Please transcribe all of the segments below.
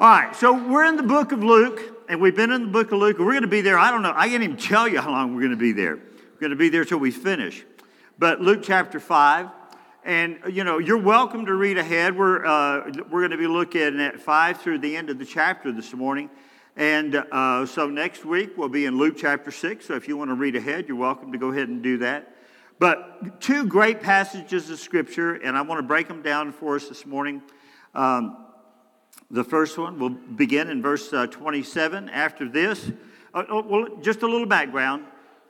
All right, so we're in the book of Luke, and we've been in the book of Luke, and we're going to be there. I don't know, I can't even tell you how long we're going to be there. We're going to be there till we finish. But Luke chapter 5, and you know, you're welcome to read ahead. We're, uh, we're going to be looking at 5 through the end of the chapter this morning. And uh, so next week we'll be in Luke chapter 6. So if you want to read ahead, you're welcome to go ahead and do that. But two great passages of Scripture, and I want to break them down for us this morning. Um, the first one will begin in verse uh, 27. After this, uh, oh, well, just a little background.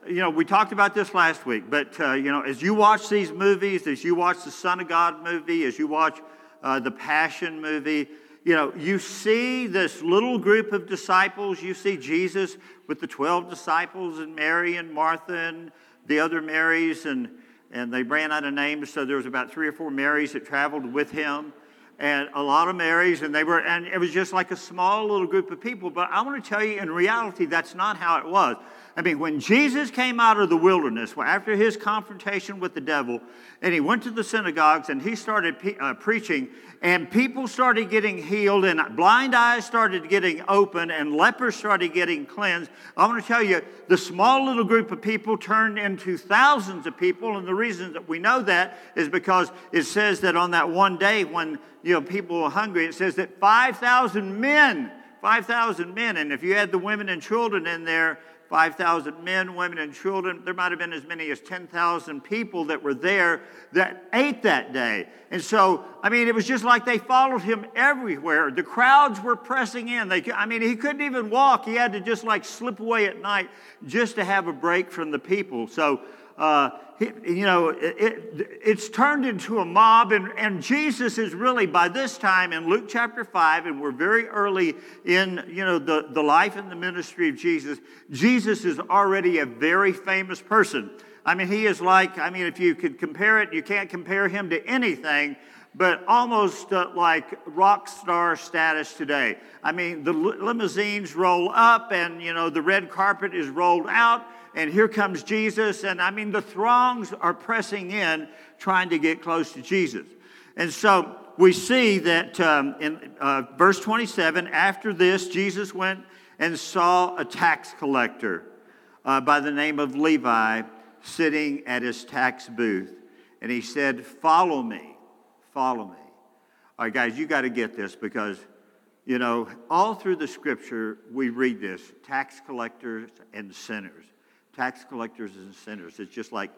You know, we talked about this last week, but uh, you know, as you watch these movies, as you watch the Son of God movie, as you watch uh, the Passion movie, you know, you see this little group of disciples. You see Jesus with the 12 disciples and Mary and Martha and the other Marys, and, and they ran out of names, so there was about three or four Marys that traveled with him and a lot of Marys, and they were, and it was just like a small little group of people. But I want to tell you, in reality, that's not how it was. I mean, when Jesus came out of the wilderness, after his confrontation with the devil, and he went to the synagogues and he started uh, preaching, and people started getting healed, and blind eyes started getting open, and lepers started getting cleansed. I want to tell you, the small little group of people turned into thousands of people, and the reason that we know that is because it says that on that one day when you know people were hungry, it says that 5,000 men, 5,000 men, and if you had the women and children in there, 5,000 men, women, and children. There might have been as many as 10,000 people that were there that ate that day. And so, I mean, it was just like they followed him everywhere. The crowds were pressing in. They, I mean, he couldn't even walk. He had to just like slip away at night just to have a break from the people. So, uh, you know, it, it, it's turned into a mob, and, and Jesus is really, by this time in Luke chapter 5, and we're very early in, you know, the, the life and the ministry of Jesus, Jesus is already a very famous person. I mean, he is like, I mean, if you could compare it, you can't compare him to anything, but almost uh, like rock star status today. I mean, the limousines roll up, and, you know, the red carpet is rolled out and here comes Jesus. And I mean, the throngs are pressing in trying to get close to Jesus. And so we see that um, in uh, verse 27, after this, Jesus went and saw a tax collector uh, by the name of Levi sitting at his tax booth. And he said, Follow me, follow me. All right, guys, you got to get this because, you know, all through the scripture, we read this tax collectors and sinners tax collectors and sinners. It's just like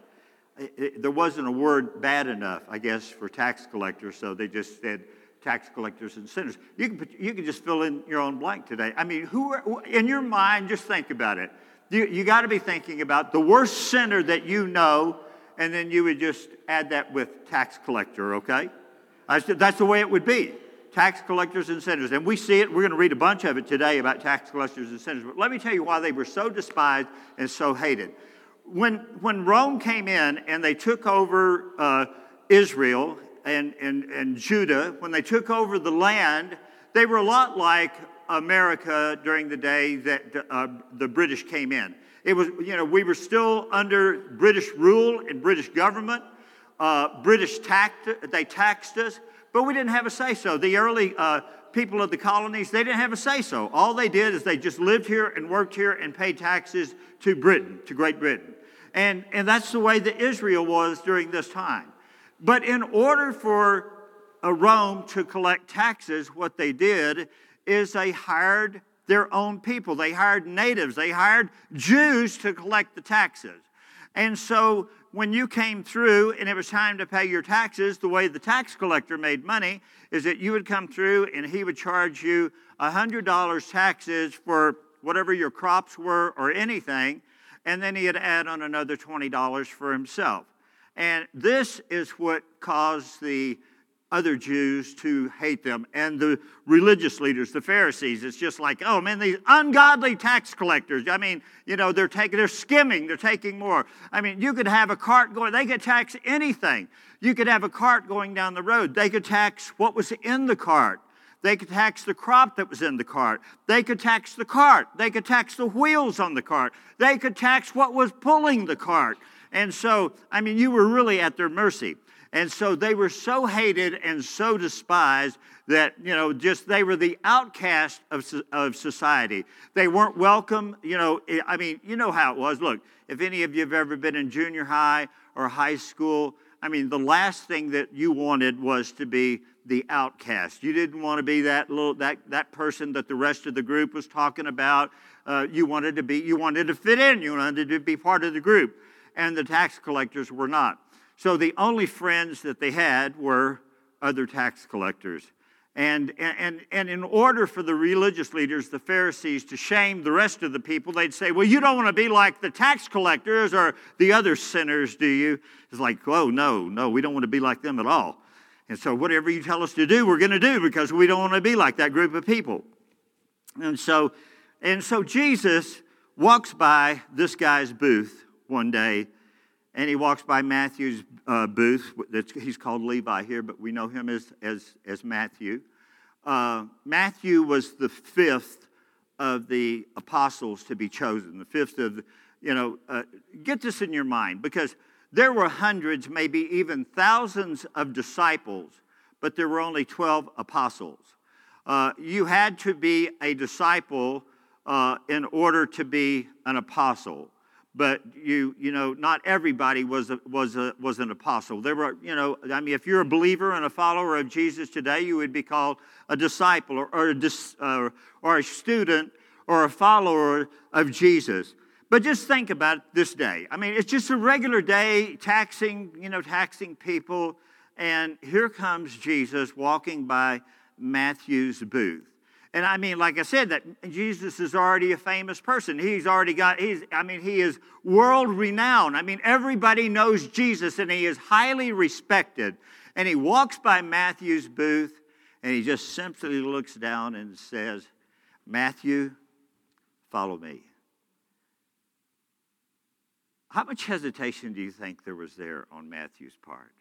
it, it, there wasn't a word bad enough, I guess, for tax collectors, so they just said tax collectors and sinners. You can, you can just fill in your own blank today. I mean, who, are, in your mind, just think about it. You, you got to be thinking about the worst sinner that you know, and then you would just add that with tax collector, okay? That's the way it would be tax collectors and sinners. And we see it, we're going to read a bunch of it today about tax collectors and sinners. But let me tell you why they were so despised and so hated. When, when Rome came in and they took over uh, Israel and, and, and Judah, when they took over the land, they were a lot like America during the day that uh, the British came in. It was, you know, we were still under British rule and British government. Uh, British taxed, they taxed us but we didn't have a say so. The early uh, people of the colonies, they didn't have a say so. All they did is they just lived here and worked here and paid taxes to Britain, to Great Britain. And, and that's the way that Israel was during this time. But in order for uh, Rome to collect taxes, what they did is they hired their own people. They hired natives, they hired Jews to collect the taxes. And so when you came through and it was time to pay your taxes, the way the tax collector made money is that you would come through and he would charge you $100 taxes for whatever your crops were or anything, and then he'd add on another $20 for himself. And this is what caused the other Jews to hate them and the religious leaders, the Pharisees. It's just like, oh man, these ungodly tax collectors. I mean, you know, they're taking, they're skimming, they're taking more. I mean, you could have a cart going, they could tax anything. You could have a cart going down the road. They could tax what was in the cart. They could tax the crop that was in the cart. They could tax the cart. They could tax the wheels on the cart. They could tax what was pulling the cart. And so, I mean, you were really at their mercy. And so they were so hated and so despised that, you know, just they were the outcast of, of society. They weren't welcome. You know, I mean, you know how it was. Look, if any of you have ever been in junior high or high school, I mean, the last thing that you wanted was to be the outcast. You didn't want to be that little that that person that the rest of the group was talking about. Uh, you wanted to be you wanted to fit in. You wanted to be part of the group, and the tax collectors were not. So the only friends that they had were other tax collectors. And, and, and in order for the religious leaders, the Pharisees, to shame the rest of the people, they'd say, Well, you don't want to be like the tax collectors or the other sinners, do you? It's like, Oh, no, no, we don't want to be like them at all. And so, whatever you tell us to do, we're going to do because we don't want to be like that group of people. And so, and so Jesus walks by this guy's booth one day, and he walks by Matthew's uh, booth. he's called Levi here, but we know him as, as, as Matthew. Uh, Matthew was the fifth of the apostles to be chosen, the fifth of, you know, uh, get this in your mind because there were hundreds, maybe even thousands of disciples, but there were only 12 apostles. Uh, you had to be a disciple uh, in order to be an apostle. But you, you know, not everybody was a, was a, was an apostle. There were, you know, I mean, if you're a believer and a follower of Jesus today, you would be called a disciple or, or, a, dis, uh, or a student or a follower of Jesus. But just think about this day. I mean, it's just a regular day, taxing, you know, taxing people. And here comes Jesus walking by Matthew's booth. And I mean, like I said, that Jesus is already a famous person. He's already got, he's, I mean, he is world renowned. I mean, everybody knows Jesus and he is highly respected. And he walks by Matthew's booth and he just simply looks down and says, Matthew, follow me. How much hesitation do you think there was there on Matthew's part?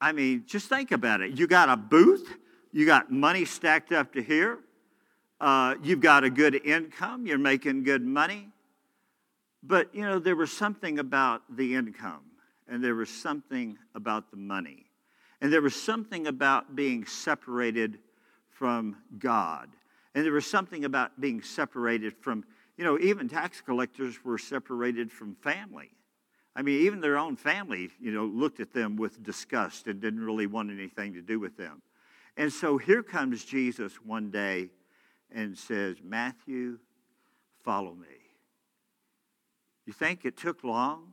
I mean, just think about it. You got a booth, you got money stacked up to here, uh, you've got a good income, you're making good money. But, you know, there was something about the income, and there was something about the money, and there was something about being separated from God, and there was something about being separated from you know, even tax collectors were separated from family. I mean, even their own family, you know, looked at them with disgust and didn't really want anything to do with them. And so here comes Jesus one day and says, Matthew, follow me. You think it took long?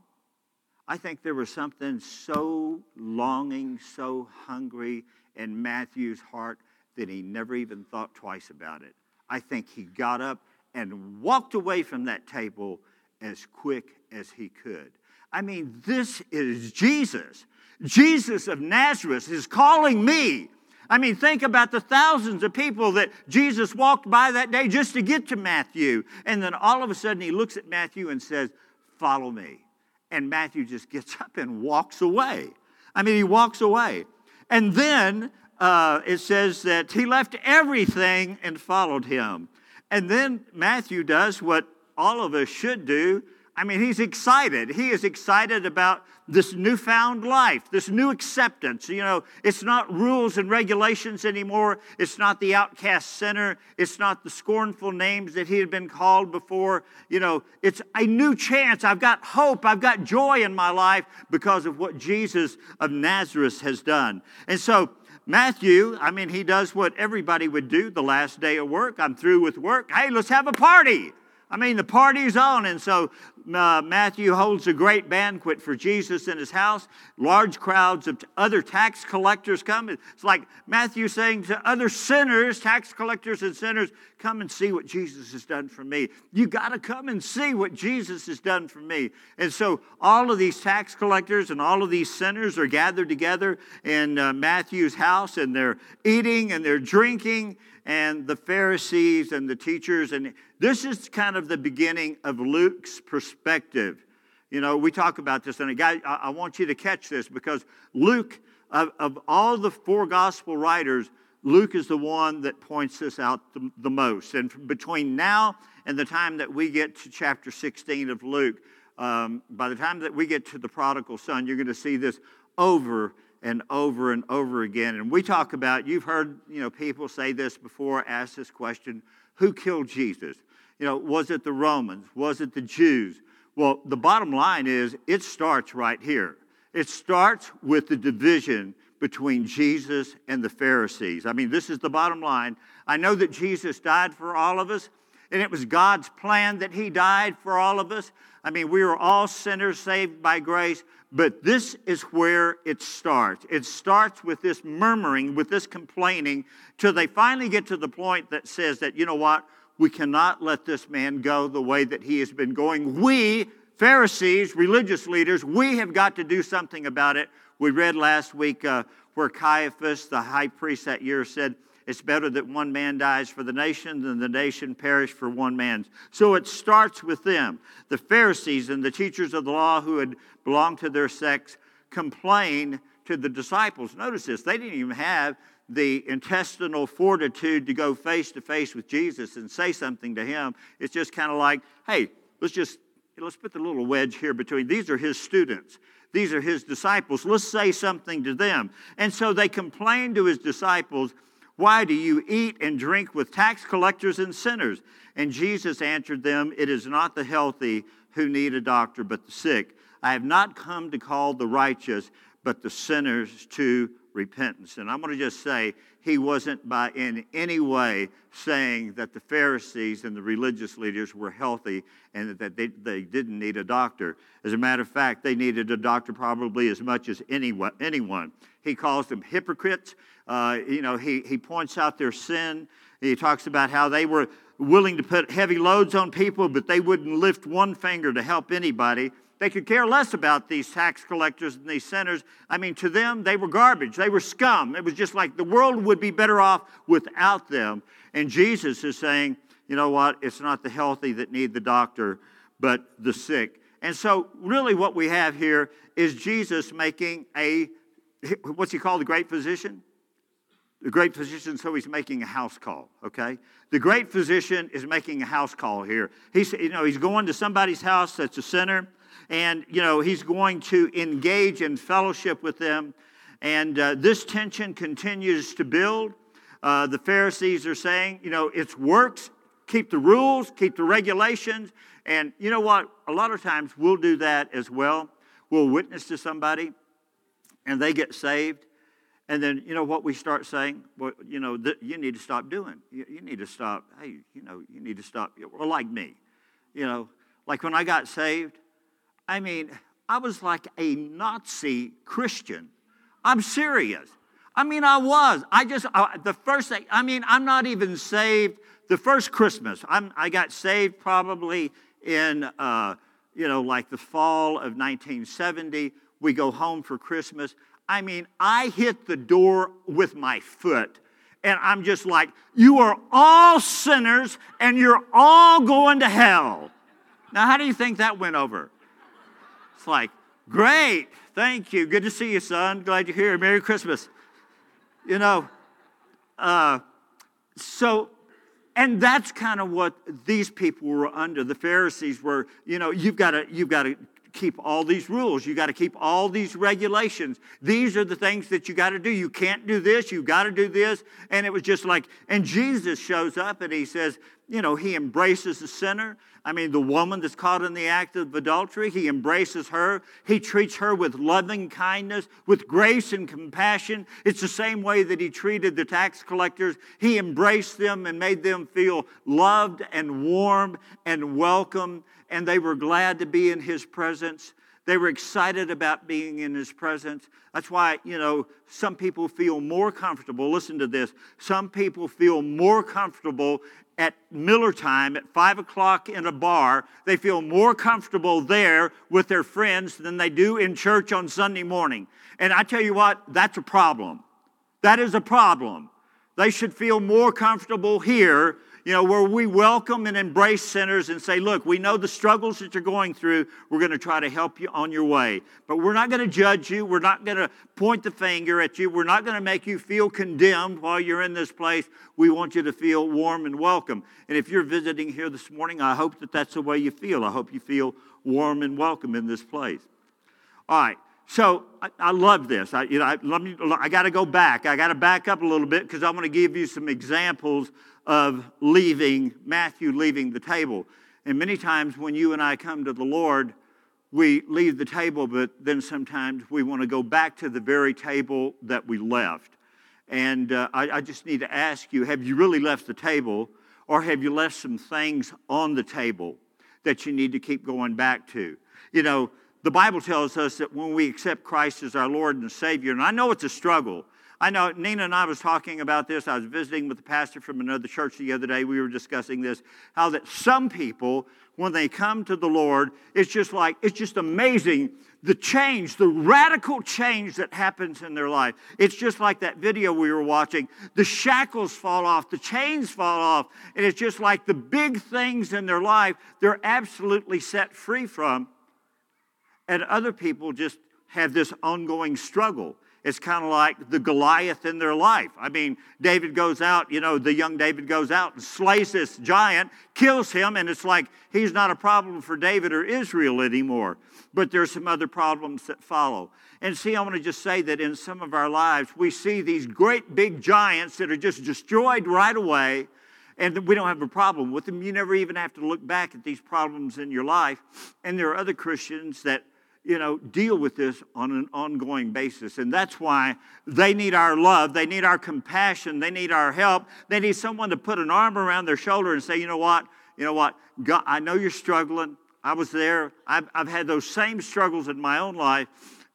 I think there was something so longing, so hungry in Matthew's heart that he never even thought twice about it. I think he got up and walked away from that table as quick as he could. I mean, this is Jesus. Jesus of Nazareth is calling me. I mean, think about the thousands of people that Jesus walked by that day just to get to Matthew. And then all of a sudden he looks at Matthew and says, Follow me. And Matthew just gets up and walks away. I mean, he walks away. And then uh, it says that he left everything and followed him. And then Matthew does what all of us should do. I mean, he's excited. He is excited about this newfound life, this new acceptance. You know, it's not rules and regulations anymore. It's not the outcast sinner. It's not the scornful names that he had been called before. You know, it's a new chance. I've got hope. I've got joy in my life because of what Jesus of Nazareth has done. And so Matthew, I mean, he does what everybody would do the last day of work. I'm through with work. Hey, let's have a party. I mean, the party's on. And so uh, Matthew holds a great banquet for Jesus in his house. Large crowds of other tax collectors come. It's like Matthew saying to other sinners, tax collectors and sinners, come and see what Jesus has done for me. You got to come and see what Jesus has done for me. And so all of these tax collectors and all of these sinners are gathered together in uh, Matthew's house and they're eating and they're drinking and the Pharisees and the teachers. And this is kind of the beginning of Luke's perspective. You know, we talk about this, and I, I want you to catch this because Luke, of, of, all the four gospel writers, Luke is the one that points this out the, the most. And between now and the time that we get to chapter 16 of Luke, um, by the time that we get to the prodigal son, you're going to see this over and over and over again. And we talk about, you've heard, you know, people say this before, ask this question, who killed Jesus? You know, was it the Romans? Was it the Jews? Well, the bottom line is it starts right here. It starts with the division between Jesus and the Pharisees. I mean, this is the bottom line. I know that Jesus died for all of us, and it was God's plan that He died for all of us. I mean, we were all sinners saved by grace, but this is where it starts. It starts with this murmuring, with this complaining, till they finally get to the point that says that, you know what, we cannot let this man go the way that he has been going. We, Pharisees, religious leaders, we have got to do something about it. We read last week uh, where Caiaphas, the high priest that year, said, It's better that one man dies for the nation than the nation perish for one man. So it starts with them. The Pharisees and the teachers of the law who had belonged to their sex complain to the disciples. Notice this, they didn't even have the intestinal fortitude to go face to face with Jesus and say something to him. It's just kind of like, hey, let's just let's put the little wedge here between. These are his students. These are his disciples. Let's say something to them. And so they complained to his disciples, Why do you eat and drink with tax collectors and sinners? And Jesus answered them, It is not the healthy who need a doctor, but the sick. I have not come to call the righteous, but the sinners to repentance. And I'm going to just say, he wasn't by in any way saying that the Pharisees and the religious leaders were healthy and that they, they didn't need a doctor. As a matter of fact, they needed a doctor probably as much as anyone. anyone. He calls them hypocrites. Uh, you know, he, he points out their sin. He talks about how they were willing to put heavy loads on people, but they wouldn't lift one finger to help anybody. They could care less about these tax collectors and these sinners. I mean, to them, they were garbage. They were scum. It was just like the world would be better off without them. And Jesus is saying, you know what? It's not the healthy that need the doctor, but the sick. And so, really, what we have here is Jesus making a, what's he called, the great physician? The great physician, so he's making a house call, okay? The great physician is making a house call here. He's, you know, he's going to somebody's house that's a sinner and you know he's going to engage in fellowship with them. And uh, this tension continues to build. Uh, the pharisees are saying you know it's works keep the rules keep the regulations. And you know what? A lot of times we'll do that as well. We'll witness to somebody and they get saved and then you know what we start saying well you know th- you need to stop doing you, you need to stop hey you know you need to stop well like me you know like when i got saved I mean, I was like a Nazi Christian. I'm serious. I mean, I was. I just, uh, the first thing, I mean, I'm not even saved. The first Christmas, I'm, I got saved probably in, uh, you know, like the fall of 1970. We go home for Christmas. I mean, I hit the door with my foot. And I'm just like, you are all sinners and you're all going to hell. Now, how do you think that went over? It's like, great, thank you. Good to see you, son. Glad you're here. Merry Christmas. You know, uh, so, and that's kind of what these people were under. The Pharisees were, you know, you've got to, you've got to keep all these rules. You got to keep all these regulations. These are the things that you got to do. You can't do this. You got to do this. And it was just like, and Jesus shows up and he says, you know, he embraces the sinner. I mean, the woman that's caught in the act of adultery, he embraces her. He treats her with loving kindness, with grace and compassion. It's the same way that he treated the tax collectors. He embraced them and made them feel loved and warm and welcome, and they were glad to be in his presence. They were excited about being in his presence. That's why, you know, some people feel more comfortable. Listen to this. Some people feel more comfortable at Miller time at five o'clock in a bar, they feel more comfortable there with their friends than they do in church on Sunday morning. And I tell you what, that's a problem. That is a problem. They should feel more comfortable here you know, where we welcome and embrace sinners and say, look, we know the struggles that you're going through. We're going to try to help you on your way. But we're not going to judge you. We're not going to point the finger at you. We're not going to make you feel condemned while you're in this place. We want you to feel warm and welcome. And if you're visiting here this morning, I hope that that's the way you feel. I hope you feel warm and welcome in this place. All right. so I, I, love this. I, you know, I, I got to go back. I got to back up a little bit because I want to give you some examples of leaving, Matthew leaving the table. And many times when you and I come to the Lord, we leave the table, but then sometimes we want to go back to the very table that we left. And uh, I, I just need to ask you have you really left the table, or have you left some things on the table that you need to keep going back to? You know, the Bible tells us that when we accept Christ as our Lord and Savior, and I know it's a struggle. I know Nina and I was talking about this. I was visiting with the pastor from another church the other day. We were discussing this. How that some people, when they come to the Lord, it's just like, it's just amazing the change, the radical change that happens in their life. It's just like that video we were watching. The shackles fall off, the chains fall off, and it's just like the big things in their life they're absolutely set free from. And other people just have this ongoing struggle. It's kind of like the Goliath in their life. I mean, David goes out, you know, the young David goes out and slays this giant, kills him, and it's like he's not a problem for David or Israel anymore. But there's some other problems that follow. And see, I want to just say that in some of our lives, we see these great big giants that are just destroyed right away, and we don't have a problem with them. You never even have to look back at these problems in your life. And there are other Christians that you know, deal with this on an ongoing basis. And that's why they need our love, they need our compassion, they need our help. They need someone to put an arm around their shoulder and say, you know what, you know what, God, I know you're struggling. I was there. I've, I've had those same struggles in my own life.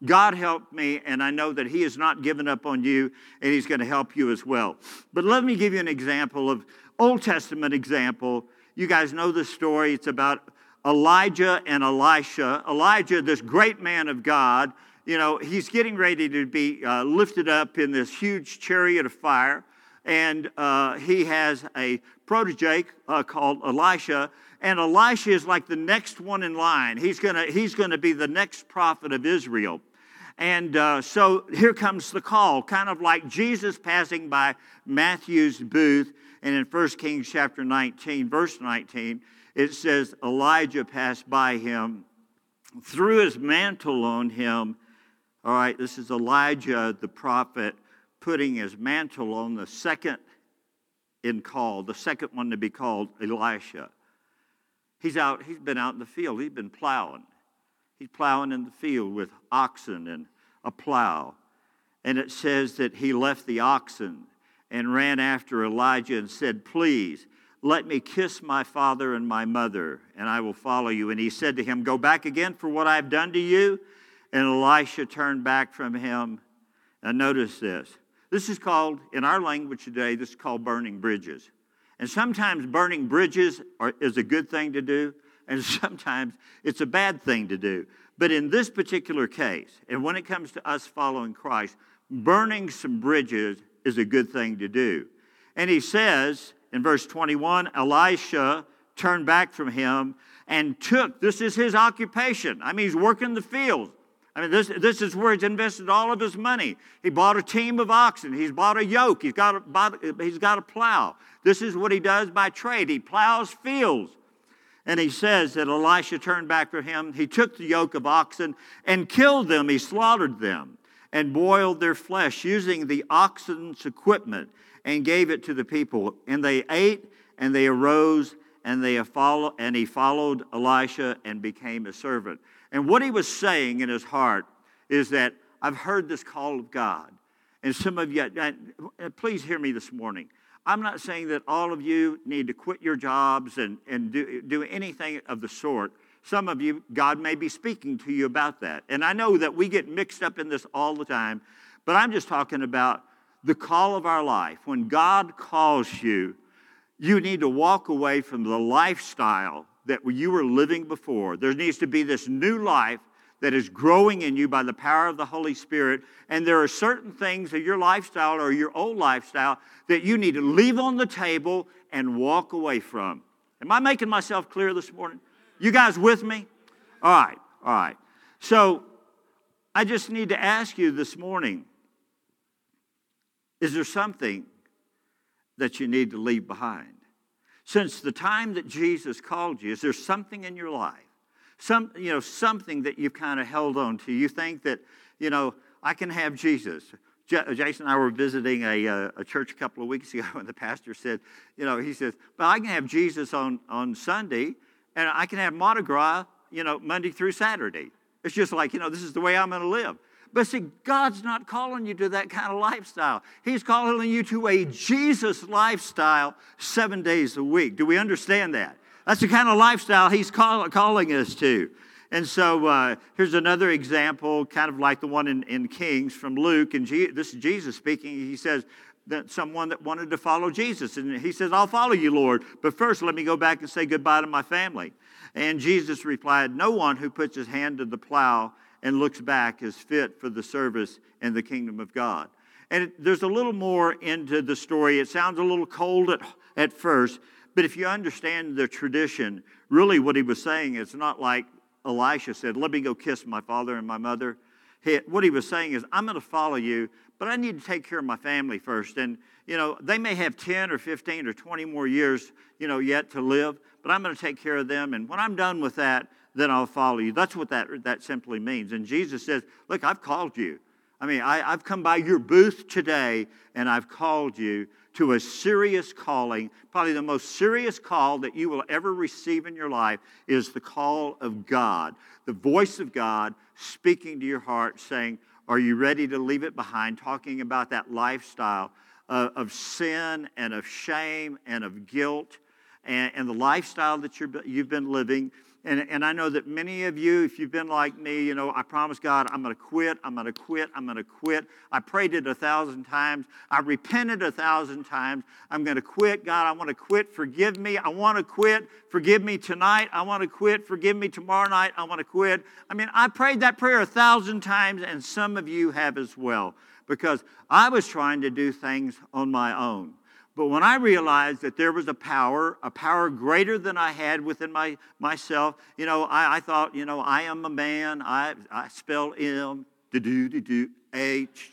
God helped me, and I know that He has not given up on you, and He's going to help you as well. But let me give you an example of Old Testament example. You guys know the story. It's about Elijah and Elisha. Elijah, this great man of God, you know, he's getting ready to be uh, lifted up in this huge chariot of fire. And uh, he has a protege uh, called Elisha. And Elisha is like the next one in line. He's going he's gonna be the next prophet of Israel. And uh, so here comes the call, kind of like Jesus passing by Matthew's booth. And in 1 Kings chapter 19, verse 19, it says Elijah passed by him, threw his mantle on him. All right, this is Elijah the prophet putting his mantle on the second in call, the second one to be called Elisha. He's out, he's been out in the field, he's been plowing. He's plowing in the field with oxen and a plow. And it says that he left the oxen and ran after Elijah and said, Please, let me kiss my father and my mother, and I will follow you. And he said to him, Go back again for what I have done to you. And Elisha turned back from him. And notice this. This is called, in our language today, this is called burning bridges. And sometimes burning bridges are, is a good thing to do, and sometimes it's a bad thing to do. But in this particular case, and when it comes to us following Christ, burning some bridges is a good thing to do. And he says, in verse 21, Elisha turned back from him and took, this is his occupation. I mean, he's working the field. I mean, this, this is where he's invested all of his money. He bought a team of oxen. He's bought a yoke. He's got a, he's got a plow. This is what he does by trade. He plows fields. And he says that Elisha turned back from him. He took the yoke of oxen and killed them. He slaughtered them and boiled their flesh using the oxen's equipment and gave it to the people. And they ate and they arose and they followed, and he followed Elisha and became a servant. And what he was saying in his heart is that I've heard this call of God. And some of you, uh, uh, please hear me this morning. I'm not saying that all of you need to quit your jobs and, and do, do anything of the sort. Some of you, God may be speaking to you about that. And I know that we get mixed up in this all the time, but I'm just talking about the call of our life. When God calls you, you need to walk away from the lifestyle that you were living before. There needs to be this new life that is growing in you by the power of the Holy Spirit. And there are certain things of your lifestyle or your old lifestyle that you need to leave on the table and walk away from. Am I making myself clear this morning? You guys with me? All right, all right. So I just need to ask you this morning is there something that you need to leave behind? Since the time that Jesus called you, is there something in your life Some, you know, something that you've kind of held on to. You think that, you know, I can have Jesus. Jason and I were visiting a, uh, a church a couple of weeks ago, and the pastor said, you know, he says, but I can have Jesus on, on Sunday, and I can have Mardi Gras, you know, Monday through Saturday. It's just like, you know, this is the way I'm going to live. But see, God's not calling you to that kind of lifestyle. He's calling you to a Jesus lifestyle seven days a week. Do we understand that? That's the kind of lifestyle He's call, calling us to. And so uh, here's another example, kind of like the one in, in Kings from Luke. And Je- this is Jesus speaking. He says, that someone that wanted to follow Jesus. And he says, I'll follow you, Lord, but first let me go back and say goodbye to my family. And Jesus replied, No one who puts his hand to the plow and looks back is fit for the service in the kingdom of God. And it, there's a little more into the story. It sounds a little cold at, at first, but if you understand the tradition, really what he was saying is not like Elisha said, Let me go kiss my father and my mother. He, what he was saying is, I'm going to follow you, but I need to take care of my family first. And, you know, they may have 10 or 15 or 20 more years, you know, yet to live, but I'm going to take care of them. And when I'm done with that, then I'll follow you. That's what that, that simply means. And Jesus says, Look, I've called you. I mean, I, I've come by your booth today and I've called you to a serious calling. Probably the most serious call that you will ever receive in your life is the call of God, the voice of God speaking to your heart, saying, Are you ready to leave it behind? Talking about that lifestyle of, sin and of shame and of guilt and, and the lifestyle that you have been living. And, and I know that many of you, if you've been like me, you know, I promise God, I'm going to quit, I'm going to quit, I'm going to quit. I prayed it a thousand times. I repented a thousand times. I'm going to quit. God, I want to quit. Forgive me. I want to quit. Forgive me tonight. I want to quit. Forgive me tomorrow night. I want to quit. I mean, I prayed that prayer a thousand times, and some of you have as well, because I was trying to do things on my own. But when I realized that there was a power, a power greater than I had within my, myself, you know, I, I thought, you know, I am a man. I, I spell M, do do do H,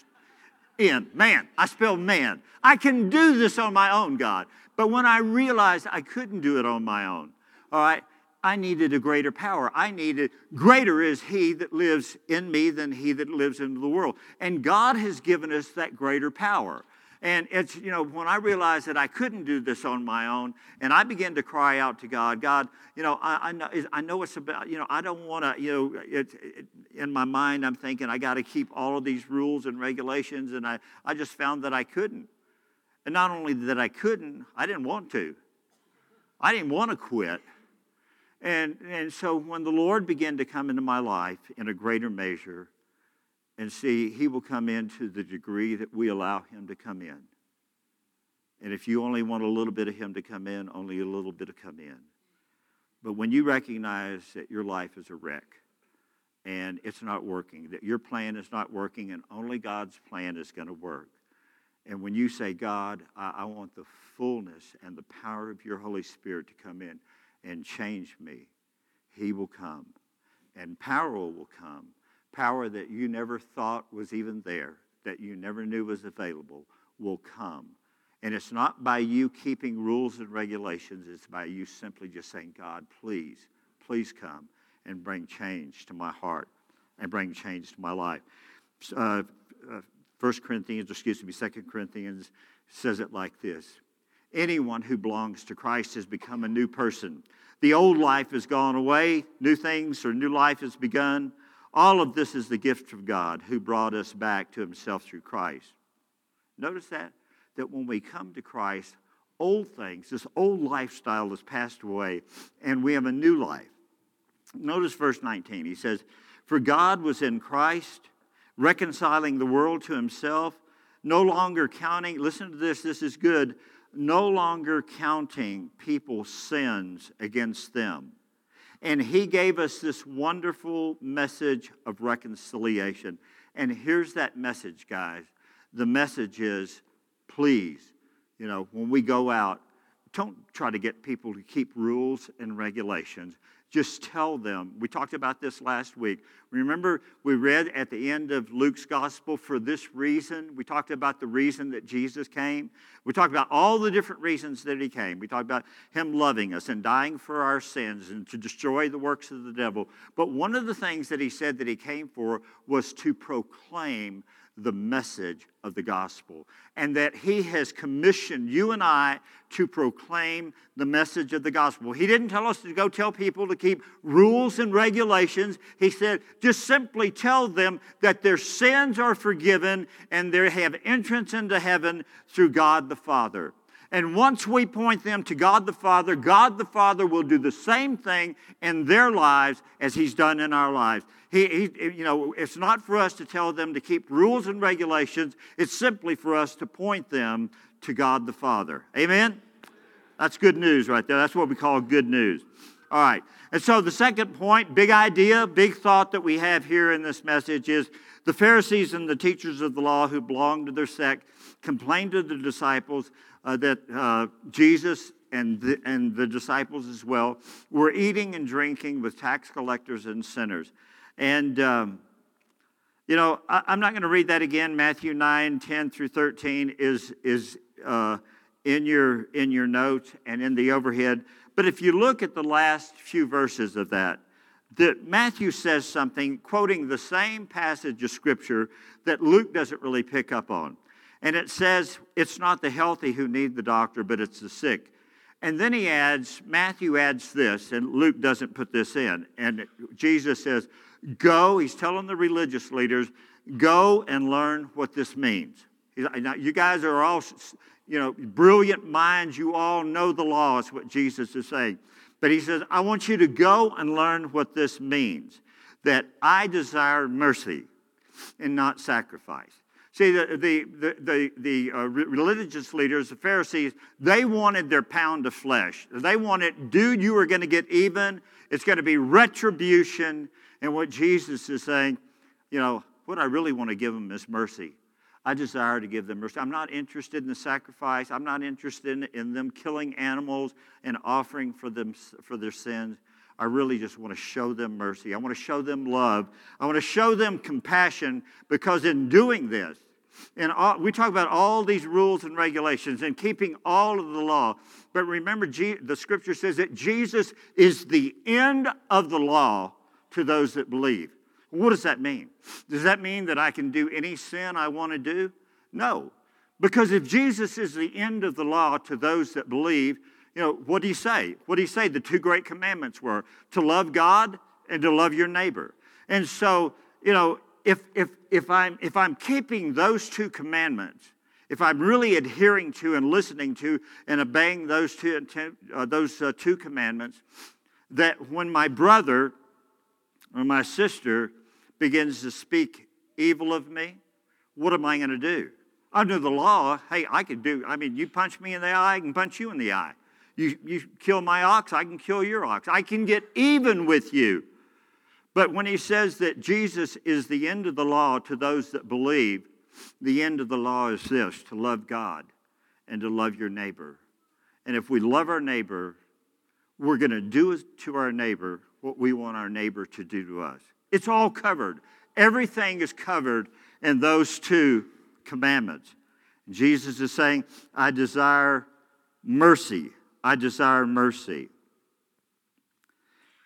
N, man. I spell man. I can do this on my own, God. But when I realized I couldn't do it on my own, all right, I needed a greater power. I needed, greater is He that lives in me than He that lives in the world. And God has given us that greater power. And it's, you know, when I realized that I couldn't do this on my own, and I began to cry out to God, God, you know, I, I know, I know it's about, you know, I don't want to, you know, it, it, in my mind, I'm thinking I got to keep all of these rules and regulations, and I, I just found that I couldn't. And not only that I couldn't, I didn't want to. I didn't want to quit. And, and so when the Lord began to come into my life in a greater measure, and see, He will come in to the degree that we allow Him to come in. And if you only want a little bit of Him to come in, only a little bit to come in. But when you recognize that your life is a wreck and it's not working, that your plan is not working, and only God's plan is going to work. And when you say, God, I, I want the fullness and the power of your Holy Spirit to come in and change me, He will come. And power will come power that you never thought was even there, that you never knew was available, will come. And it's not by you keeping rules and regulations, it's by you simply just saying, God, please, please come and bring change to my heart and bring change to my life. Uh, uh, 1 Corinthians, excuse me, 2 Corinthians says it like this Anyone who belongs to Christ has become a new person. The old life has gone away, new things or new life has begun. All of this is the gift of God who brought us back to himself through Christ. Notice that? That when we come to Christ, old things, this old lifestyle has passed away, and we have a new life. Notice verse 19. He says, For God was in Christ, reconciling the world to himself, no longer counting, listen to this, this is good, no longer counting people's sins against them. And he gave us this wonderful message of reconciliation. And here's that message, guys. The message is please, you know, when we go out, don't try to get people to keep rules and regulations. Just tell them. We talked about this last week. Remember, we read at the end of Luke's gospel for this reason. We talked about the reason that Jesus came. We talked about all the different reasons that he came. We talked about him loving us and dying for our sins and to destroy the works of the devil. But one of the things that he said that he came for was to proclaim the message of the gospel, and that He has commissioned you and I to proclaim the message of the gospel. He didn't tell us to go tell people to keep rules and regulations. He said, just simply tell them that their sins are forgiven and they have entrance into heaven through God the Father. And once we point them to God the Father, God the Father will do the same thing in their lives as He's done in our lives. He, he, you know, it's not for us to tell them to keep rules and regulations. It's simply for us to point them to God the Father. Amen? That's good news right there. That's what we call good news. All right. And so the second point, big idea, big thought that we have here in this message is the Pharisees and the teachers of the law who belonged to their sect complained to the disciples uh, that uh, Jesus and the, and the disciples as well were eating and drinking with tax collectors and sinners. And, um, you know, I, am not going to read that again. Matthew 9, 10 through 13 is, is uh, in, your, in your notes and in the overhead. But if you look at the last few verses of that, that Matthew says something, quoting the same passage of Scripture that Luke doesn't really pick up on. And it says, it's not the healthy who need the doctor, but it's the sick. And then he adds, Matthew adds this, and Luke doesn't put this in. And Jesus says, Go, he's telling the religious leaders, go and learn what this means. Now, you guys are all, you know, brilliant minds. You all know the law, is what Jesus is saying. But he says, I want you to go and learn what this means that I desire mercy and not sacrifice. See, the, the, the, the, uh, religious leaders, the Pharisees, they wanted their pound of flesh. They wanted, dude, you are going to get even. It's going to be retribution. And what Jesus is saying, you know, what I really want to give them is mercy. I desire to give them mercy. I'm not interested in the sacrifice. I'm not interested in, in them killing animals and offering for, them, for their sins. I really just want to show them mercy. I want to show them love. I want to show them compassion because in doing this, and all, we talk about all these rules and regulations and keeping all of the law. But remember, the scripture says that Jesus is the end of the law to those that believe. What does that mean? Does that mean that I can do any sin I want to do? No. Because if Jesus is the end of the law to those that believe, you know, what do he say? What do he say? The two great commandments were to love God and to love your neighbor. And so, you know, if, if, if, I'm, if I'm keeping those two commandments, if I'm really adhering to and listening to and obeying those two, uh, those, uh, two commandments, that when my brother or my sister begins to speak evil of me, what am I going to do? Under the law, hey, I could do, I mean, you punch me in the eye, I can punch you in the eye. You, you kill my ox, I can kill your ox. I can get even with you. But when he says that Jesus is the end of the law to those that believe, the end of the law is this to love God and to love your neighbor. And if we love our neighbor, we're going to do to our neighbor what we want our neighbor to do to us. It's all covered. Everything is covered in those two commandments. Jesus is saying, I desire mercy I desire mercy.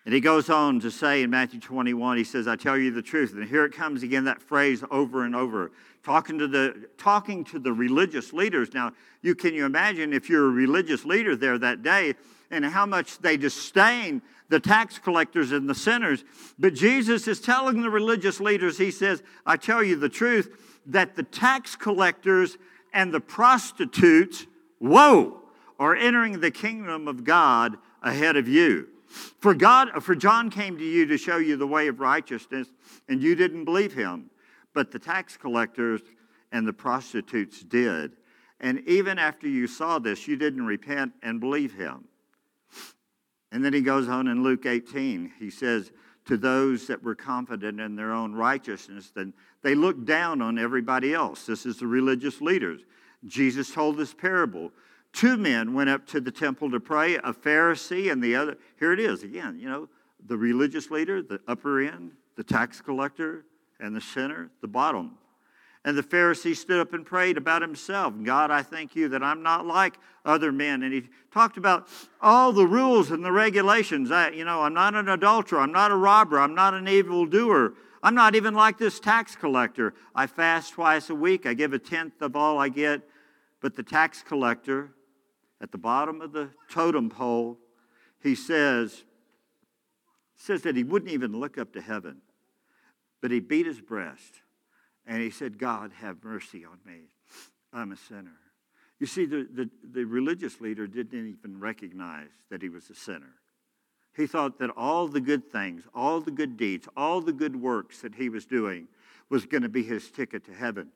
And he goes on to say in Matthew 21, he says, I tell you the truth. And here it comes again, that phrase over and over, talking to the, talking to the religious leaders. Now, you can you imagine if you're a religious leader there that day and how much they disdain the tax collectors and the sinners. But Jesus is telling the religious leaders, he says, I tell you the truth, that the tax collectors and the prostitutes, whoa, are entering the kingdom of God ahead of you. For God, for John came to you to show you the way of righteousness, and you didn't believe him. But the tax collectors and the prostitutes did. And even after you saw this, you didn't repent and believe him. And then he goes on in Luke 18. He says, To those that were confident in their own righteousness, then they looked down on everybody else. This is the religious leaders. Jesus told this parable Two men went up to the temple to pray, a Pharisee and the other. Here it is again, you know, the religious leader, the upper end, the tax collector, and the sinner, the bottom. And the Pharisee stood up and prayed about himself God, I thank you that I'm not like other men. And he talked about all the rules and the regulations. I, you know, I'm not an adulterer, I'm not a robber, I'm not an evildoer. I'm not even like this tax collector. I fast twice a week, I give a tenth of all I get. But the tax collector, at the bottom of the totem pole, he says, says that he wouldn't even look up to heaven, but he beat his breast and he said, God, have mercy on me. I'm a sinner. You see, the, the, the, religious leader didn't even recognize that he was a sinner. He thought that all the good things, all the good deeds, all the good works that he was doing was going to be his ticket to heaven.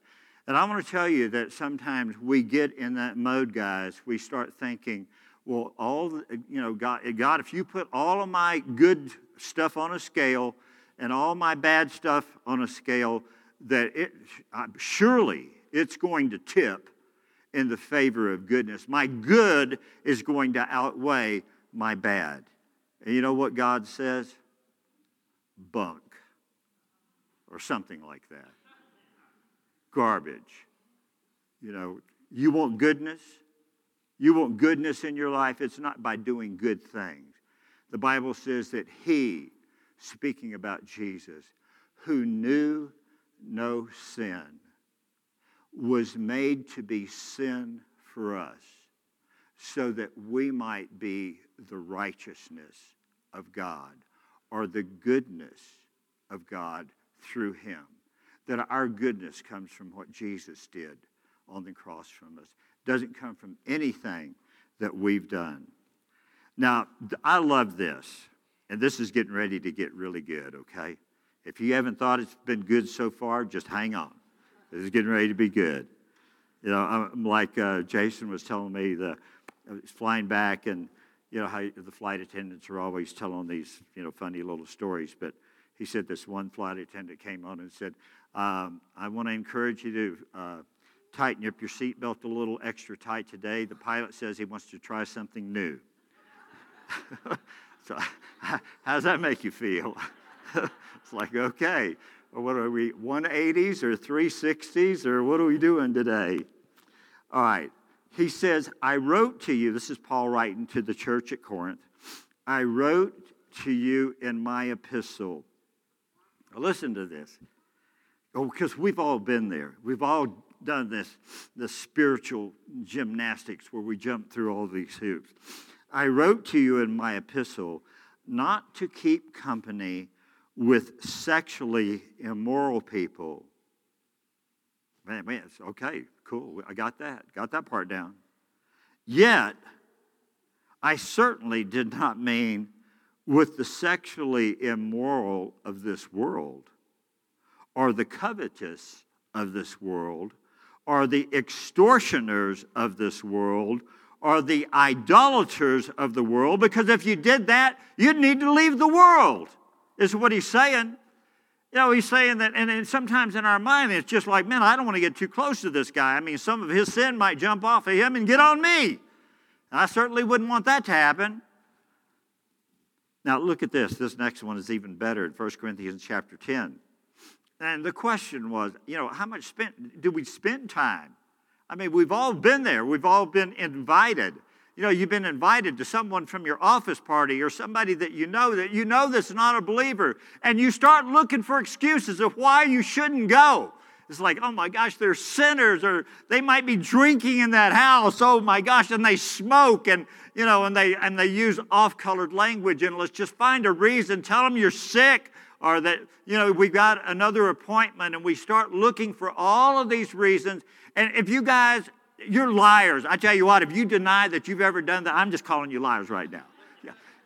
And I want to tell you that sometimes we get in that mode, guys. We start thinking, well, all, the, you know, God, God, if you put all of my good stuff on a scale and all my bad stuff on a scale, that it, uh, surely it's going to tip in the favor of goodness. My good is going to outweigh my bad. And you know what God says? Bunk. Or something like that. Garbage. You know, you want goodness? You want goodness in your life? It's not by doing good things. The Bible says that He, speaking about Jesus, who knew no sin, was made to be sin for us so that we might be the righteousness of God or the goodness of God through him. That our goodness comes from what Jesus did on the cross from us. Doesn't come from anything that we've done. Now, I love this, and this is getting ready to get really good, okay? If you haven't thought it's been good so far, just hang on. This is getting ready to be good. You know, I'm like uh, Jason was telling me, the flying back, and you know how the flight attendants are always telling these you know funny little stories. But he said this one flight attendant came on and said, um, "I want to encourage you to." Uh, tighten up your seatbelt a little extra tight today. The pilot says he wants to try something new. so, how does that make you feel? it's like, okay, what are we, 180s or 360s or what are we doing today? All right. He says, I wrote to you, this is Paul writing to the church at Corinth. I wrote to you in my epistle. Now listen to this. Oh, because we've all been there. We've all done this, this spiritual gymnastics where we jump through all these hoops. I wrote to you in my epistle not to keep company with sexually immoral people. Man, man, okay, cool. I got that. Got that part down. Yet, I certainly did not mean with the sexually immoral of this world, or the covetous of this world, or the extortioners of this world, or the idolaters of the world, because if you did that, you'd need to leave the world is what he's saying. You know, he's saying that, and sometimes in our mind, it's just like, man, I don't want to get too close to this guy. I mean, some of his sin might jump off of him and get on me. I certainly wouldn't want that to happen. Now, look at this. This next one is even better in 1 Corinthians chapter 10. And the question was, you know, how much spent do we spend time? I mean, we've all been there. We've all been invited you know, you've been invited to someone from your office party or somebody that you know that you know that's not a believer, and you start looking for excuses of why you shouldn't go. It's like, oh my gosh, they're sinners, or they might be drinking in that house. Oh my gosh, and they smoke, and you know, and they and they use off-colored language, and let's just find a reason. Tell them you're sick, or that you know we've got another appointment, and we start looking for all of these reasons. And if you guys you're liars. I tell you what, if you deny that you've ever done that, I'm just calling you liars right now.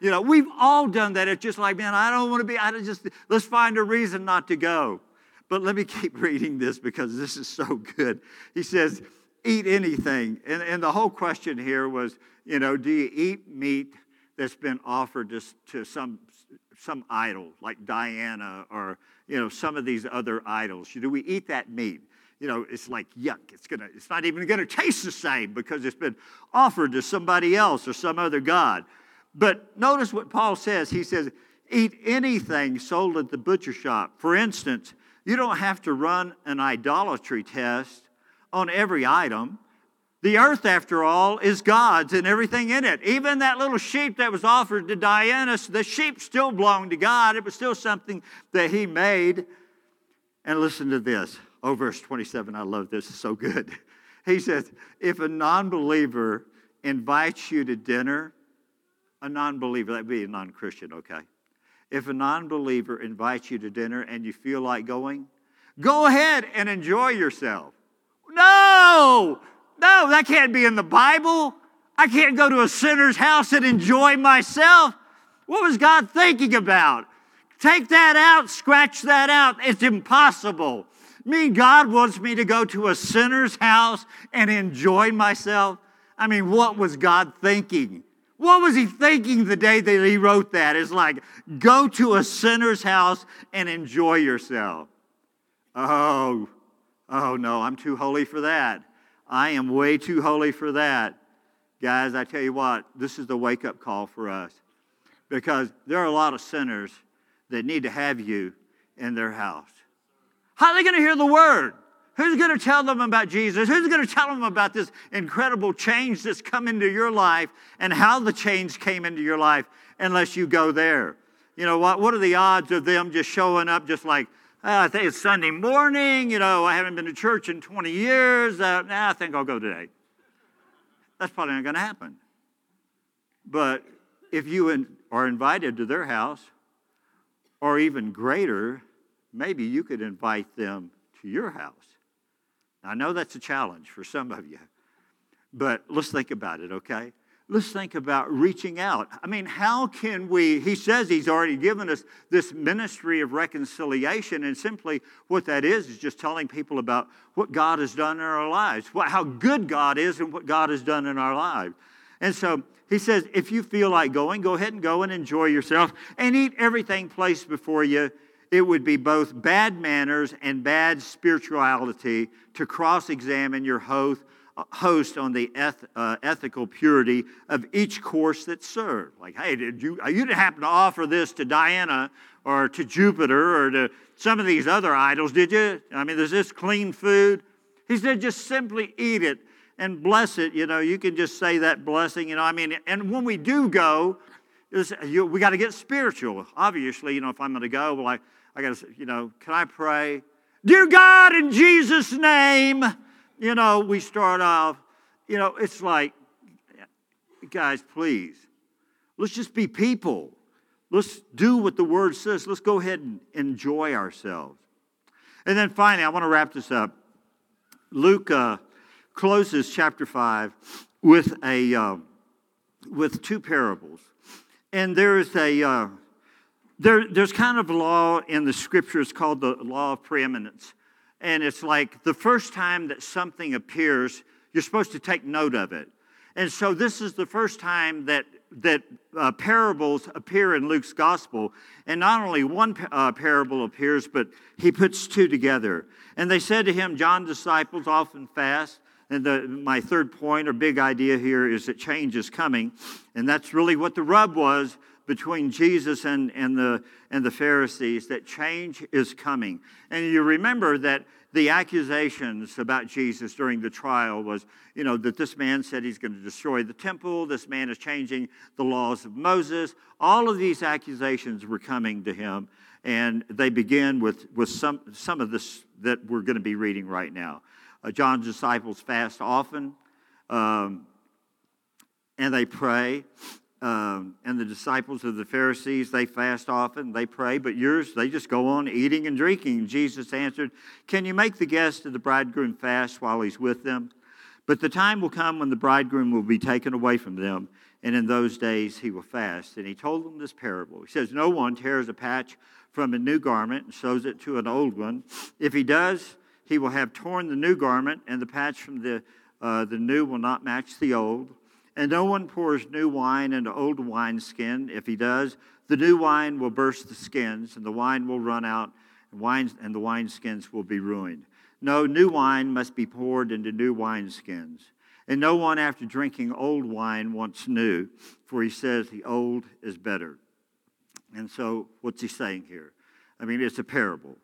You know, we've all done that. It's just like, man, I don't want to be, I just, let's find a reason not to go. But let me keep reading this because this is so good. He says, eat anything. And, and the whole question here was, you know, do you eat meat that's been offered to, to some, some idol like Diana or, you know, some of these other idols? Do we eat that meat? You know, it's like yuck. It's gonna, it's not even gonna taste the same because it's been offered to somebody else or some other God. But notice what Paul says. He says, eat anything sold at the butcher shop. For instance, you don't have to run an idolatry test on every item. The earth, after all, is God's and everything in it. Even that little sheep that was offered to Diana, the sheep still belonged to God. It was still something that He made. And listen to this. Oh, verse 27, I love this. It's so good. He says, If a non believer invites you to dinner, a non believer, that'd be a non Christian, okay? If a non believer invites you to dinner and you feel like going, go ahead and enjoy yourself. No, no, that can't be in the Bible. I can't go to a sinner's house and enjoy myself. What was God thinking about? Take that out, scratch that out. It's impossible. Me, God wants me to go to a sinner's house and enjoy myself. I mean, what was God thinking? What was he thinking the day that he wrote that? It's like, go to a sinner's house and enjoy yourself. Oh, oh no, I'm too holy for that. I am way too holy for that. Guys, I tell you what, this is the wake up call for us because there are a lot of sinners that need to have you in their house. How are they going to hear the word? Who's going to tell them about Jesus? Who's going to tell them about this incredible change that's come into your life and how the change came into your life unless you go there? You know, what, what are the odds of them just showing up just like, oh, I think it's Sunday morning, you know, I haven't been to church in 20 years, uh, nah, I think I'll go today. That's probably not going to happen. But if you in, are invited to their house, or even greater, maybe you could invite them to your house. I know that's a challenge for some of you, but let's think about it, okay? Let's think about reaching out. I mean, how can we? He says he's already given us this ministry of reconciliation, and simply what that is is just telling people about what God has done in our lives, how good God is, and what God has done in our lives. And so he says, if you feel like going, go ahead and go and enjoy yourself and eat everything placed before you it would be both bad manners and bad spirituality to cross examine your host, host on the eth, uh, ethical purity of each course that's served. Like, hey, did you, you didn't happen to offer this to Diana or to Jupiter or to some of these other idols, did you? I mean, is this clean food? He said, just simply eat it and bless it. You know, you can just say that blessing, you know, I mean, and when we do go, we got to get spiritual. Obviously, you know, if I'm going to go, well, I, I got to, you know, can I pray? Dear God, in Jesus' name, you know, we start off, you know, it's like, guys, please, let's just be people. Let's do what the word says. Let's go ahead and enjoy ourselves. And then finally, I want to wrap this up. Luke uh, closes chapter 5 with, a, uh, with two parables. And there's a, uh, there, there's kind of a law in the scriptures called the law of preeminence. And it's like the first time that something appears, you're supposed to take note of it. And so this is the first time that, that uh, parables appear in Luke's gospel. And not only one uh, parable appears, but he puts two together. And they said to him, John's disciples often fast. And the, my third point or big idea here is that change is coming. And that's really what the rub was between Jesus and, and, the, and the Pharisees that change is coming. And you remember that the accusations about Jesus during the trial was, you know, that this man said he's going to destroy the temple, this man is changing the laws of Moses. All of these accusations were coming to him, and they begin with, with some, some of this that we're going to be reading right now. Uh, John's disciples fast often, um, and they pray. Um, and the disciples of the Pharisees, they fast often, they pray, but yours, they just go on eating and drinking. Jesus answered, Can you make the guest of the bridegroom fast while he's with them? But the time will come when the bridegroom will be taken away from them, and in those days he will fast. And he told them this parable. He says, No one tears a patch from a new garment and sews it to an old one. If he does, he will have torn the new garment, and the patch from the, uh, the new will not match the old. And no one pours new wine into old wineskin. If he does, the new wine will burst the skins, and the wine will run out, and, wines, and the wineskins will be ruined. No, new wine must be poured into new wineskins. And no one, after drinking old wine, wants new, for he says the old is better. And so, what's he saying here? I mean, it's a parable.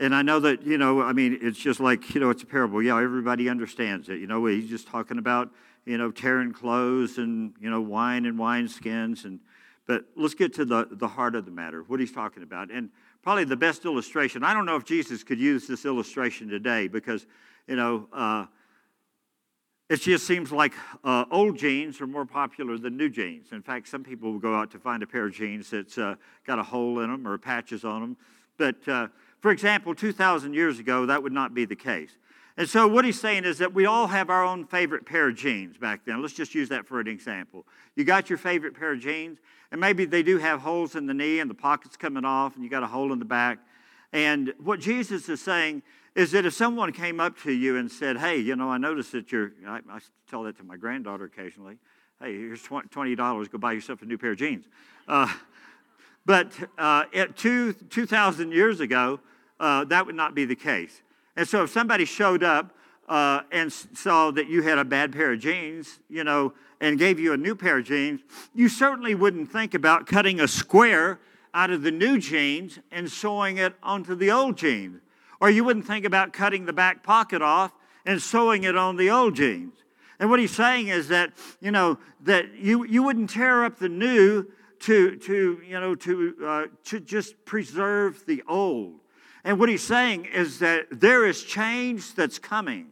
And I know that, you know, I mean, it's just like, you know, it's a parable. Yeah, everybody understands it. You know, he's just talking about, you know, tearing clothes and, you know, wine and wine skins. And, but let's get to the, the heart of the matter, what he's talking about. And probably the best illustration, I don't know if Jesus could use this illustration today because, you know, uh, it just seems like uh, old jeans are more popular than new jeans. In fact, some people will go out to find a pair of jeans that's uh, got a hole in them or patches on them. But uh, for example, 2,000 years ago, that would not be the case. And so, what he's saying is that we all have our own favorite pair of jeans back then. Let's just use that for an example. You got your favorite pair of jeans, and maybe they do have holes in the knee and the pockets coming off, and you got a hole in the back. And what Jesus is saying is that if someone came up to you and said, Hey, you know, I noticed that you're, I, I tell that to my granddaughter occasionally, hey, here's $20, go buy yourself a new pair of jeans. Uh, but uh, two, 2,000 years ago, uh, that would not be the case. And so if somebody showed up uh, and saw that you had a bad pair of jeans, you know, and gave you a new pair of jeans, you certainly wouldn't think about cutting a square out of the new jeans and sewing it onto the old jeans. Or you wouldn't think about cutting the back pocket off and sewing it on the old jeans. And what he's saying is that, you know, that you, you wouldn't tear up the new to, to you know, to, uh, to just preserve the old. And what he's saying is that there is change that's coming.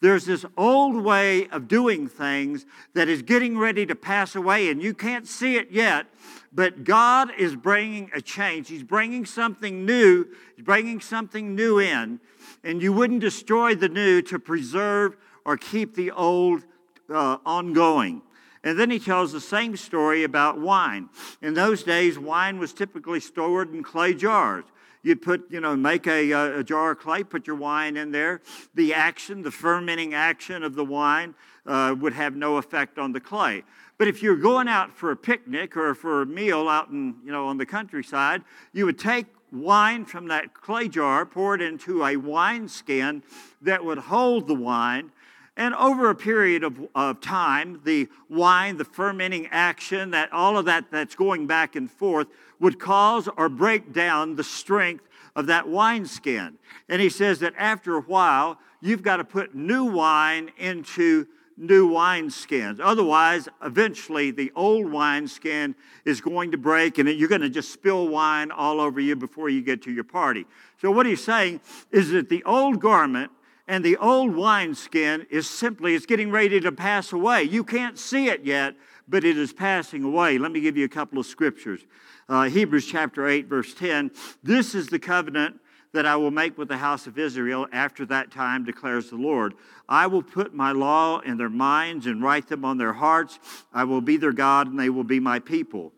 There's this old way of doing things that is getting ready to pass away, and you can't see it yet, but God is bringing a change. He's bringing something new, He's bringing something new in, and you wouldn't destroy the new to preserve or keep the old uh, ongoing. And then he tells the same story about wine. In those days, wine was typically stored in clay jars. You'd put, you know, make a, a, jar of clay, put your wine in there. The action, the fermenting action of the wine uh, would have no effect on the clay. But if you're going out for a picnic or for a meal out in, you know, on the countryside, you would take wine from that clay jar, pour it into a wine skin that would hold the wine. And over a period of, of time, the wine, the fermenting action, that all of that that's going back and forth would cause or break down the strength of that wineskin. And he says that after a while, you've got to put new wine into new wineskins. Otherwise, eventually, the old wineskin is going to break and you're going to just spill wine all over you before you get to your party. So, what he's saying is that the old garment and the old wineskin is simply it's getting ready to pass away. You can't see it yet, but it is passing away. Let me give you a couple of scriptures uh, Hebrews chapter 8, verse 10. This is the covenant that I will make with the house of Israel after that time, declares the Lord. I will put my law in their minds and write them on their hearts. I will be their God, and they will be my people.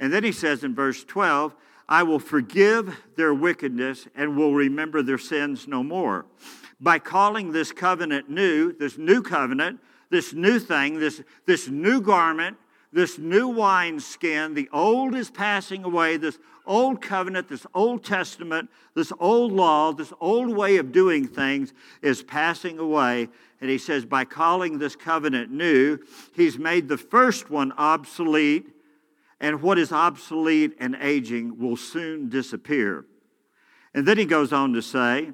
And then he says in verse 12, I will forgive their wickedness and will remember their sins no more. By calling this covenant new, this new covenant, this new thing, this, this new garment, this new wineskin. The old is passing away. This old covenant, this Old Testament, this old law, this old way of doing things is passing away. And he says, by calling this covenant new, he's made the first one obsolete. And what is obsolete and aging will soon disappear. And then he goes on to say,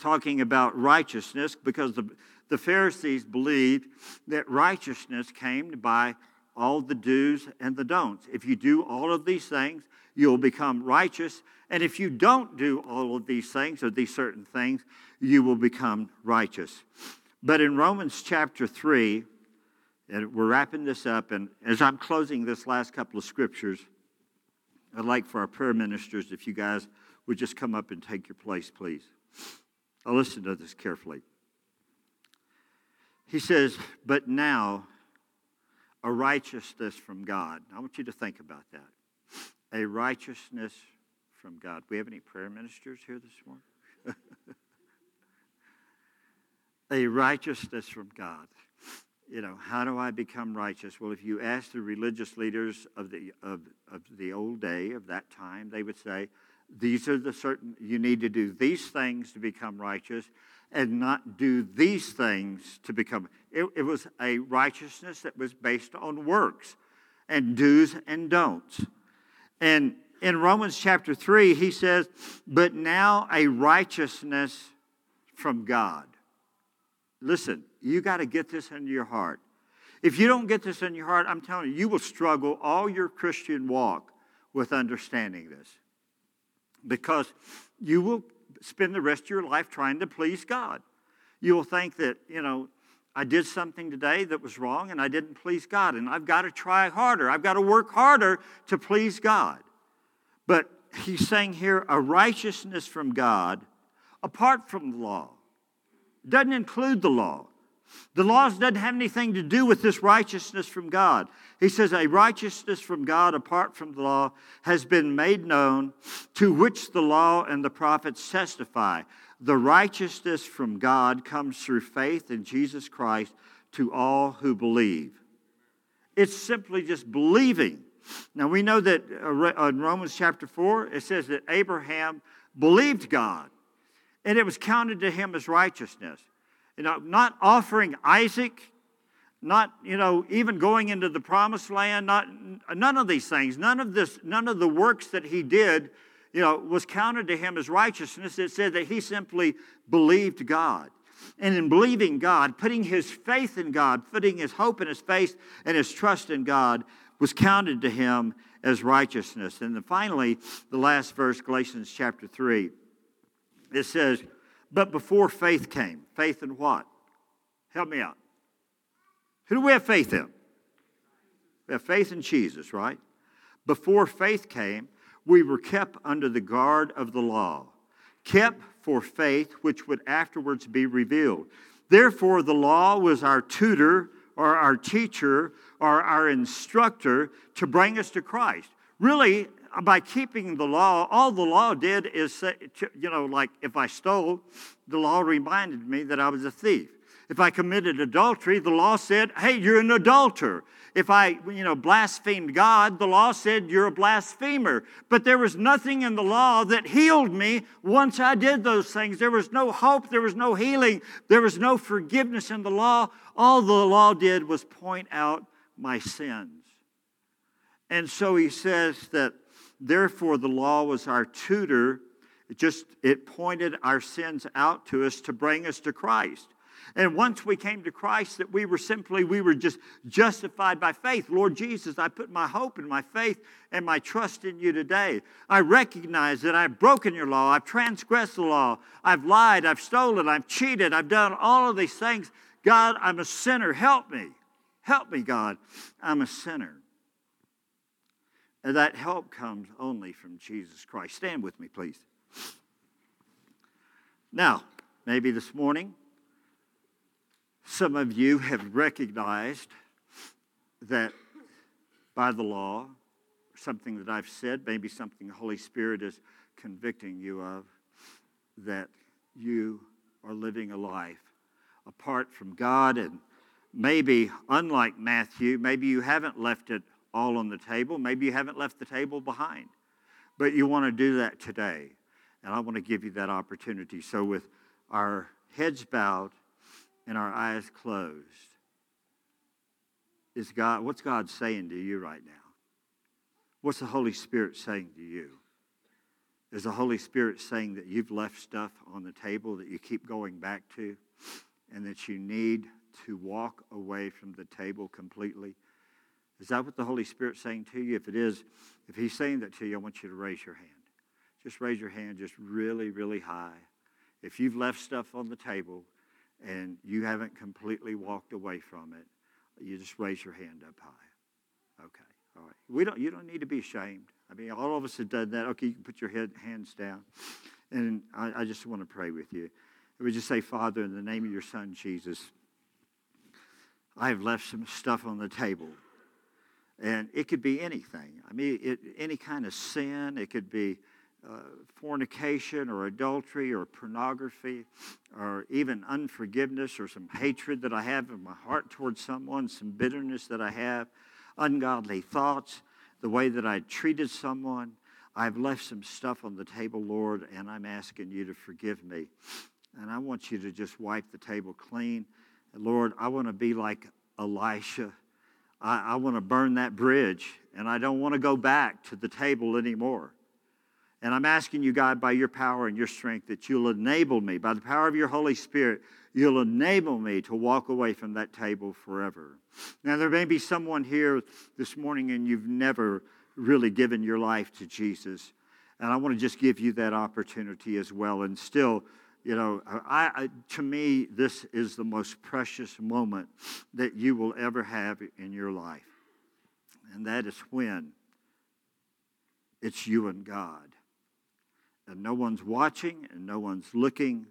talking about righteousness, because the, the Pharisees believed that righteousness came by all the do's and the don'ts. If you do all of these things, you'll become righteous. And if you don't do all of these things or these certain things, you will become righteous. But in Romans chapter 3, and we're wrapping this up, and as I'm closing this last couple of scriptures, I'd like for our prayer ministers, if you guys would just come up and take your place, please. I'll listen to this carefully. He says, But now, a righteousness from God. I want you to think about that. A righteousness from God. We have any prayer ministers here this morning? a righteousness from God. You know, how do I become righteous? Well, if you ask the religious leaders of the, of, of the old day, of that time, they would say, these are the certain, you need to do these things to become righteous and not do these things to become. It, it was a righteousness that was based on works and do's and don'ts. And in Romans chapter 3, he says, But now a righteousness from God. Listen, you got to get this into your heart. If you don't get this in your heart, I'm telling you, you will struggle all your Christian walk with understanding this. Because you will spend the rest of your life trying to please God. You will think that, you know, I did something today that was wrong and I didn't please God, and I've got to try harder. I've got to work harder to please God. But he's saying here a righteousness from God apart from the law. Doesn't include the law. The laws doesn't have anything to do with this righteousness from God. He says, A righteousness from God apart from the law has been made known, to which the law and the prophets testify. The righteousness from God comes through faith in Jesus Christ to all who believe. It's simply just believing. Now we know that uh, in Romans chapter 4, it says that Abraham believed God, and it was counted to him as righteousness. You know, not offering Isaac, not, you know, even going into the promised land, not none of these things, none of this, none of the works that he did, you know, was counted to him as righteousness. It said that he simply believed God. And in believing God, putting his faith in God, putting his hope in his faith and his trust in God, was counted to him as righteousness. And then finally, the last verse, Galatians chapter 3, it says, but before faith came, faith in what? Help me out. Who do we have faith in? We have faith in Jesus, right? Before faith came, we were kept under the guard of the law, kept for faith which would afterwards be revealed. Therefore, the law was our tutor or our teacher or our instructor to bring us to Christ. Really, by keeping the law, all the law did is say, you know, like if I stole, the law reminded me that I was a thief. If I committed adultery, the law said, hey, you're an adulterer. If I, you know, blasphemed God, the law said you're a blasphemer. But there was nothing in the law that healed me once I did those things. There was no hope, there was no healing, there was no forgiveness in the law. All the law did was point out my sins. And so he says that Therefore, the law was our tutor. It just it pointed our sins out to us to bring us to Christ. And once we came to Christ, that we were simply, we were just justified by faith. Lord Jesus, I put my hope and my faith and my trust in you today. I recognize that I've broken your law, I've transgressed the law, I've lied, I've stolen, I've cheated, I've done all of these things. God, I'm a sinner. Help me. Help me, God. I'm a sinner. And that help comes only from Jesus Christ. Stand with me, please. Now, maybe this morning, some of you have recognized that by the law, something that I've said, maybe something the Holy Spirit is convicting you of, that you are living a life apart from God. And maybe, unlike Matthew, maybe you haven't left it all on the table. Maybe you haven't left the table behind, but you want to do that today. And I want to give you that opportunity. So, with our heads bowed and our eyes closed, is God, what's God saying to you right now? What's the Holy Spirit saying to you? Is the Holy Spirit saying that you've left stuff on the table that you keep going back to and that you need to walk away from the table completely? Is that what the Holy Spirit's saying to you? If it is, if He's saying that to you, I want you to raise your hand. Just raise your hand just really, really high. If you've left stuff on the table and you haven't completely walked away from it, you just raise your hand up high. Okay, all right. We don't, you don't need to be ashamed. I mean, all of us have done that. Okay, you can put your head, hands down. And I, I just want to pray with you. We just say, Father, in the name of your Son, Jesus, I have left some stuff on the table and it could be anything. I mean, it, any kind of sin. It could be uh, fornication or adultery or pornography or even unforgiveness or some hatred that I have in my heart towards someone, some bitterness that I have, ungodly thoughts, the way that I treated someone. I've left some stuff on the table, Lord, and I'm asking you to forgive me. And I want you to just wipe the table clean. And Lord, I want to be like Elisha I, I want to burn that bridge and I don't want to go back to the table anymore. And I'm asking you, God, by your power and your strength, that you'll enable me, by the power of your Holy Spirit, you'll enable me to walk away from that table forever. Now, there may be someone here this morning and you've never really given your life to Jesus. And I want to just give you that opportunity as well. And still, you know, I, I, to me, this is the most precious moment that you will ever have in your life. And that is when it's you and God. And no one's watching and no one's looking.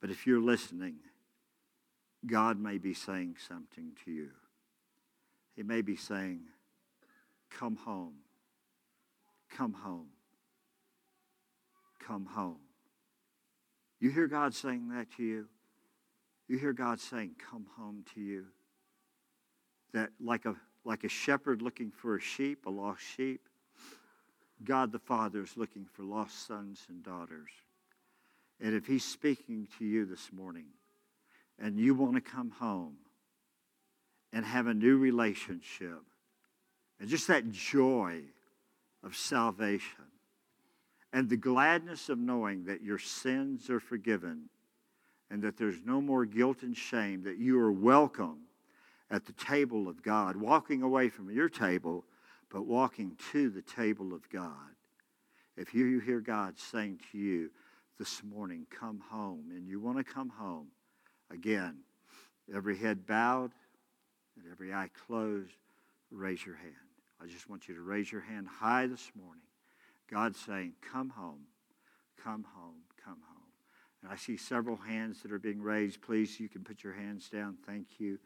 But if you're listening, God may be saying something to you. He may be saying, Come home. Come home. Come home. You hear God saying that to you? You hear God saying, Come home to you. That like a like a shepherd looking for a sheep, a lost sheep, God the Father is looking for lost sons and daughters. And if He's speaking to you this morning and you want to come home and have a new relationship and just that joy of salvation and the gladness of knowing that your sins are forgiven and that there's no more guilt and shame, that you are welcome at the table of God, walking away from your table, but walking to the table of God. If you hear God saying to you this morning, come home, and you want to come home, again, every head bowed and every eye closed, raise your hand. I just want you to raise your hand high this morning. God's saying, come home, come home, come home. And I see several hands that are being raised. Please, you can put your hands down. Thank you.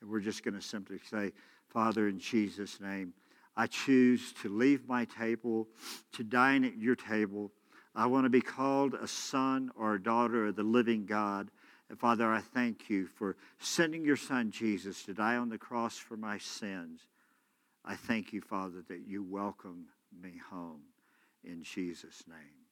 And we're just going to simply say, Father, in Jesus' name, I choose to leave my table, to dine at your table. I want to be called a son or a daughter of the living God. And Father, I thank you for sending your son Jesus to die on the cross for my sins. I thank you, Father, that you welcome me home in Jesus' name.